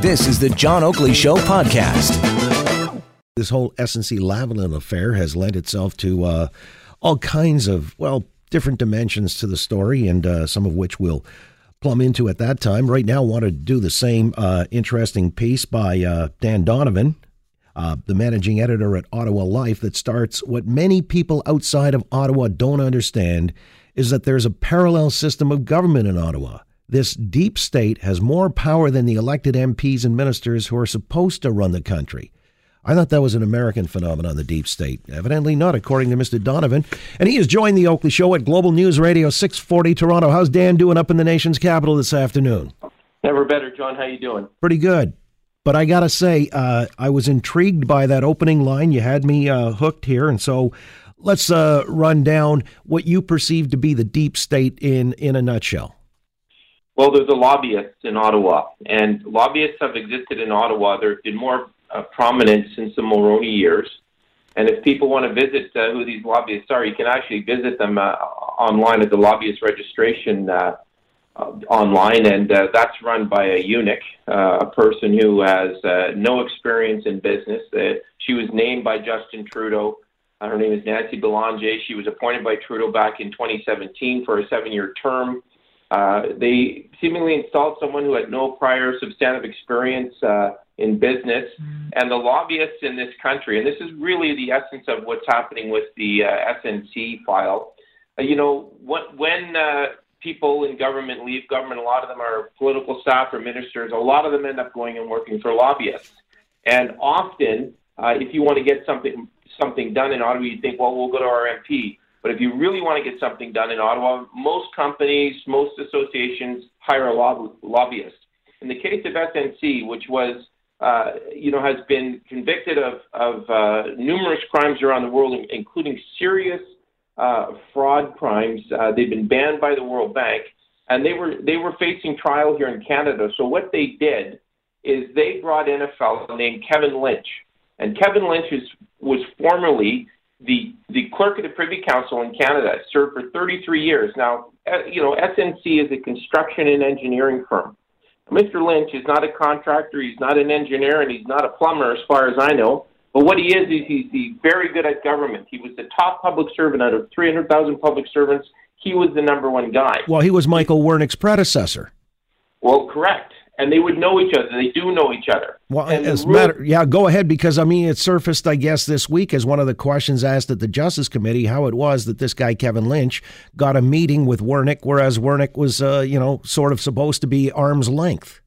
This is the John Oakley Show podcast. This whole SNC Lavalin affair has lent itself to uh, all kinds of, well, different dimensions to the story, and uh, some of which we'll plumb into at that time. Right now, I want to do the same uh, interesting piece by uh, Dan Donovan, uh, the managing editor at Ottawa Life, that starts what many people outside of Ottawa don't understand is that there's a parallel system of government in Ottawa. This deep state has more power than the elected MPs and ministers who are supposed to run the country. I thought that was an American phenomenon, the deep state. Evidently not, according to Mr. Donovan. And he has joined the Oakley Show at Global News Radio 640 Toronto. How's Dan doing up in the nation's capital this afternoon? Never better, John. How you doing? Pretty good. But I got to say, uh, I was intrigued by that opening line. You had me uh, hooked here. And so let's uh, run down what you perceive to be the deep state in, in a nutshell. Well, there's a lobbyists in Ottawa, and lobbyists have existed in Ottawa. They've been more uh, prominent since the Mulroney years. And if people want to visit uh, who these lobbyists are, you can actually visit them uh, online at the lobbyist registration uh, uh, online, and uh, that's run by a eunuch, uh, a person who has no experience in business. She was named by Justin Trudeau. Her name is Nancy Belanger. She was appointed by Trudeau back in 2017 for a seven-year term. Uh, they seemingly installed someone who had no prior substantive experience. Uh, in business mm. and the lobbyists in this country. And this is really the essence of what's happening with the uh, SNC file. Uh, you know, what, when uh, people in government leave government, a lot of them are political staff or ministers. A lot of them end up going and working for lobbyists. And often, uh, if you want to get something something done in Ottawa, you think, well, we'll go to our MP. But if you really want to get something done in Ottawa, most companies, most associations hire a lob- lobbyist. In the case of SNC, which was uh, you know, has been convicted of, of uh, numerous crimes around the world, including serious uh, fraud crimes. Uh, they've been banned by the World Bank, and they were they were facing trial here in Canada. So what they did is they brought in a fellow named Kevin Lynch, and Kevin Lynch is, was formerly the the clerk of the Privy Council in Canada. Served for 33 years. Now, uh, you know, SNC is a construction and engineering firm. Mr. Lynch is not a contractor, he's not an engineer, and he's not a plumber, as far as I know. But what he is, is he's, he's very good at government. He was the top public servant out of 300,000 public servants. He was the number one guy. Well, he was Michael Wernick's predecessor. Well, correct and they would know each other. They do know each other. Well, and as matter, yeah, go ahead because I mean it surfaced, I guess, this week as one of the questions asked at the Justice Committee how it was that this guy Kevin Lynch got a meeting with Wernick, whereas Wernick was, uh, you know, sort of supposed to be arm's length.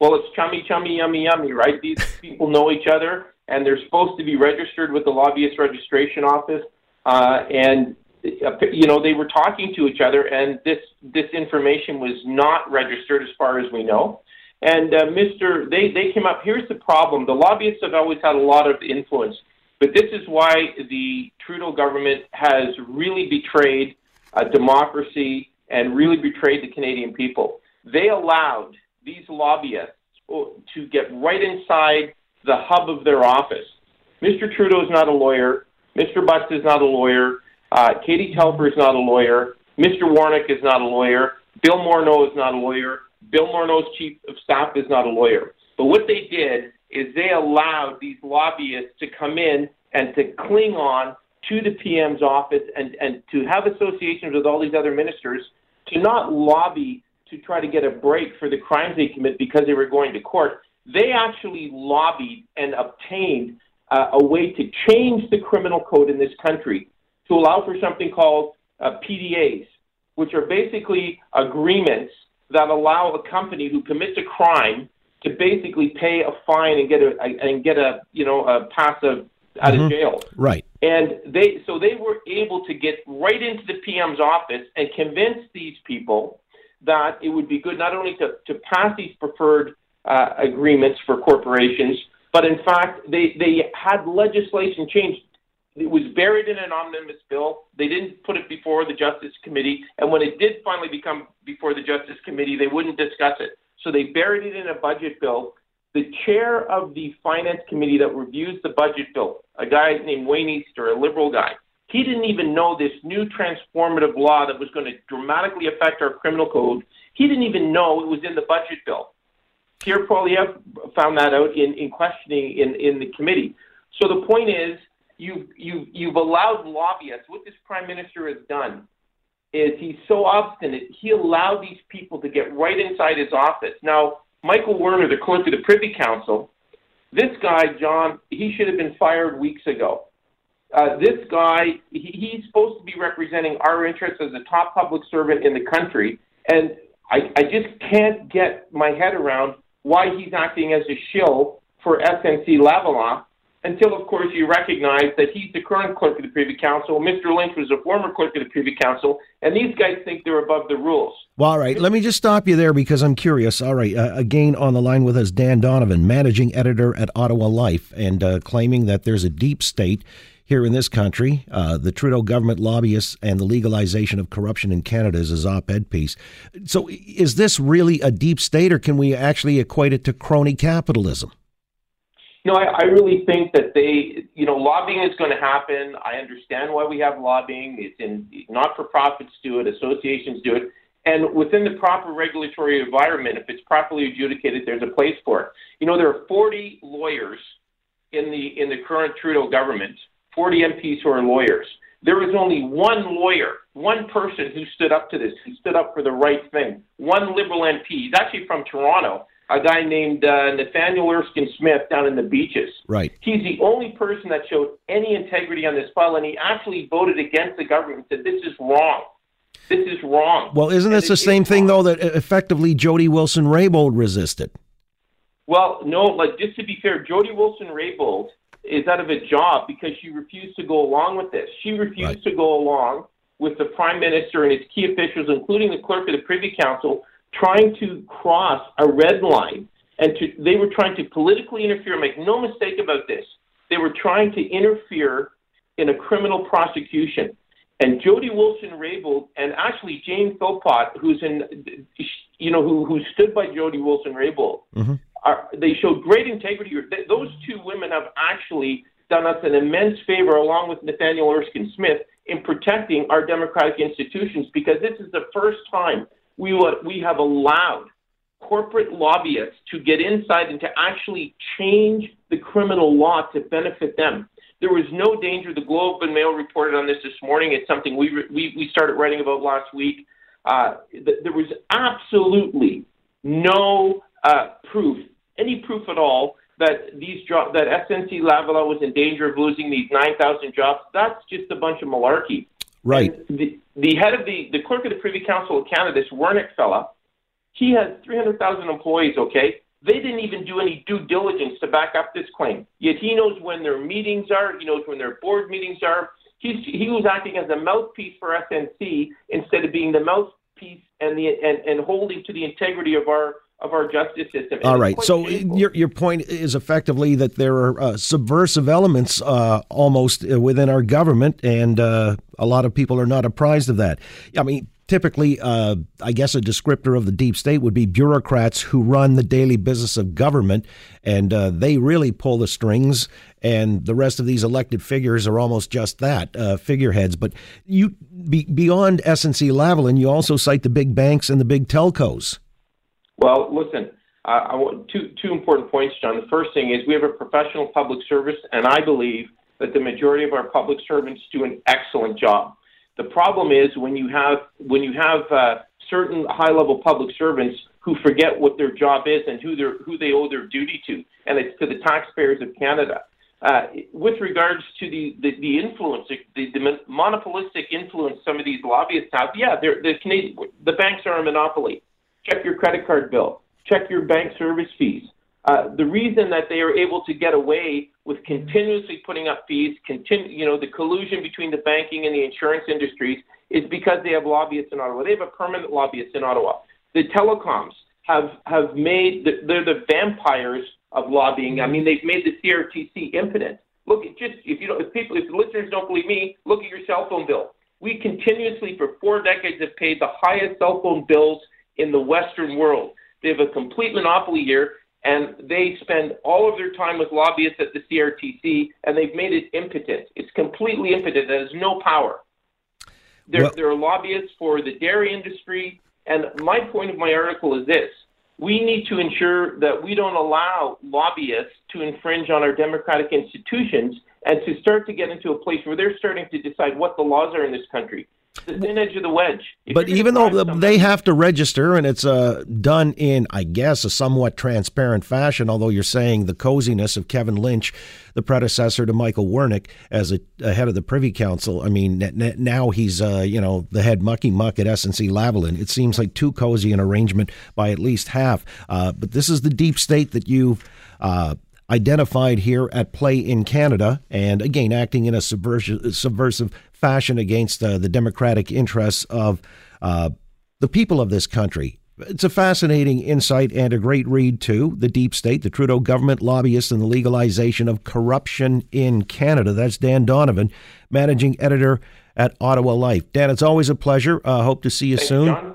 Well, it's chummy, chummy, yummy, yummy, right? These people know each other, and they're supposed to be registered with the lobbyist registration office, uh, and you know they were talking to each other, and this this information was not registered as far as we know. And uh, Mr. They, they came up. Here's the problem: the lobbyists have always had a lot of influence, but this is why the Trudeau government has really betrayed uh, democracy and really betrayed the Canadian people. They allowed these lobbyists to get right inside the hub of their office. Mr. Trudeau is not a lawyer. Mr. Butts is not a lawyer. Uh, Katie Telford is not a lawyer. Mr. Wernick is not a lawyer. Bill Morneau is not a lawyer. Bill Morneau's chief of staff is not a lawyer. But what they did is they allowed these lobbyists to come in and to cling on to the PM's office and, and to have associations with all these other ministers to not lobby to try to get a break for the crimes they commit because they were going to court. They actually lobbied and obtained uh, a way to change the criminal code in this country to allow for something called uh, PDAs, which are basically agreements that allow a company who commits a crime to basically pay a fine and get a, and get a you know a pass of out mm-hmm. of jail. Right. And they so they were able to get right into the PM's office and convince these people that it would be good not only to, to pass these preferred uh, agreements for corporations, but in fact they, they had legislation changed it was buried in an omnibus bill. They didn't put it before the Justice Committee. And when it did finally become before the Justice Committee, they wouldn't discuss it. So they buried it in a budget bill. The chair of the Finance Committee that reviews the budget bill, a guy named Wayne Easter, a liberal guy, he didn't even know this new transformative law that was going to dramatically affect our criminal code. He didn't even know it was in the budget bill. Pierre Poilievre found that out in, in questioning in, in the committee. So the point is, you've, you've, you've allowed lobbyists, what this prime minister has done is he's so obstinate, he allowed these people to get right inside his office. Now, Michael Wernick, the clerk of the Privy Council, this guy, John, he should have been fired weeks ago. Uh, this guy, he, he's supposed to be representing our interests as a top public servant in the country, and I, I just can't get my head around why he's acting as a shill for SNC Lavalin until, of course, you recognize that he's the current clerk of the Privy Council. Mr. Lynch was a former clerk of the Privy Council, and these guys think they're above the rules. Well, all right, let me just stop you there because I'm curious. All right, uh, again on the line with us, Dan Donovan, managing editor at Ottawa Life, and uh, claiming that there's a deep state here in this country. Uh, the Trudeau government lobbyists and the legalization of corruption in Canada is his op ed piece. So, is this really a deep state, or can we actually equate it to crony capitalism? No, I, I really think that they, you know, lobbying is going to happen. I understand why we have lobbying. It's in not for profits do it, associations do it. And within the proper regulatory environment, if it's properly adjudicated, there's a place for it. You know, there are 40 lawyers in the in the current Trudeau government, 40 MPs who are lawyers. There was only one lawyer, one person who stood up to this, who stood up for the right thing. One Liberal MP. He's actually from Toronto a guy named uh, Nathaniel Erskine Smith down in the beaches. Right. He's the only person that showed any integrity on this file, and he actually voted against the government. and Said this is wrong. This is wrong. Well, isn't this the same thing though that effectively Jody Wilson Raybould resisted? Well, no. Like just to be fair, Jody Wilson Raybould is out of a job because she refused to go along with this. She refused right. to go along with the prime minister and his key officials, including the clerk of the Privy Council, trying to cross a red line and to, they were trying to politically interfere. Make no mistake about this. They were trying to interfere in a criminal prosecution. And Jody Wilson Raybould and actually Jane Philpott, who's in, you know, who, who stood by Jody Wilson Raybould, mm-hmm. are, they showed great integrity. Those two women have actually done us an immense favor, along with Nathaniel Erskine Smith, in protecting our democratic institutions because this is the first time we, we have allowed corporate lobbyists to get inside and to actually change the criminal law to benefit them. There was no danger. The Globe and Mail reported on this this morning. It's something we, we, we started writing about last week. Uh, th- there was absolutely no uh, proof, any proof at all, that these jo- that SNC Lavalin was in danger of losing these 9,000 jobs. That's just a bunch of malarkey. Right. the, the head of the, the clerk of the Privy Council of Canada, this Wernick fella, he has 300,000 employees, okay? They didn't even do any due diligence to back up this claim. Yet he knows when their meetings are, he knows when their board meetings are. He's, he was acting as a mouthpiece for SNC instead of being the mouthpiece and, the, and, and holding to the integrity of our of our justice system. All right. So your your point is effectively that there are uh, subversive elements uh, almost uh, within our government, and uh, a lot of people are not apprised of that. I mean. Typically, uh, I guess a descriptor of the deep state would be bureaucrats who run the daily business of government, and uh, they really pull the strings. And the rest of these elected figures are almost just that figureheads. But you, be, beyond SNC Lavalin, you also cite the big banks and the big telcos. Well, listen, uh, I want two two important points, John. The first thing is we have a professional public service, and I believe that the majority of our public servants do an excellent job. The problem is when you have when you have uh, certain high level public servants who forget what their job is and who who they owe their duty to, and it's to the taxpayers of Canada. Uh, with regards to the, the, the influence, the, the, monopolistic influence some of these lobbyists have, yeah, the Canadian, the banks are a monopoly check your credit card bill, check your bank service fees. Uh, the reason that they are able to get away with continuously putting up fees, you know, the collusion between the banking and the insurance industries is because they have lobbyists in Ottawa. They have a permanent lobbyist in Ottawa. The telecoms have have made the, they're the vampires of lobbying. I mean, they've made the CRTC impotent. Look, at just if you don't, if people, if the listeners don't believe me, look at your cell phone bill. We continuously, for four decades, have paid the highest cell phone bills in the Western world. They have a complete monopoly here, and they spend all of their time with lobbyists at the CRTC, and they've made it impotent. It's completely impotent. It has no power. There, well, there are lobbyists for the dairy industry, and my point of my article is this. we need to ensure that we don't allow lobbyists to infringe on our democratic institutions and to start to get into a place where they're starting to decide what the laws are in this country the thin edge of the wedge. If but even though they have to register and it's uh, done in, I guess, a somewhat transparent fashion, although you're saying the coziness of Kevin Lynch, the predecessor to Michael Wernick as a, a head of the Privy Council. I mean, now he's, uh, you know, the head mucky muck at SNC Lavalin. It seems like too cozy an arrangement by at least half. Uh, but this is the deep state that you've uh, identified here at play in Canada, and again, acting in a subversive, subversive fashion against uh, the democratic interests of uh, the people of this country. It's a fascinating insight and a great read, too. The Deep State, the Trudeau government, lobbyists, and the legalization of corruption in Canada. That's Dan Donovan, managing editor at Ottawa Life. Dan, it's always a pleasure. Uh, hope to see you Thanks, soon. John.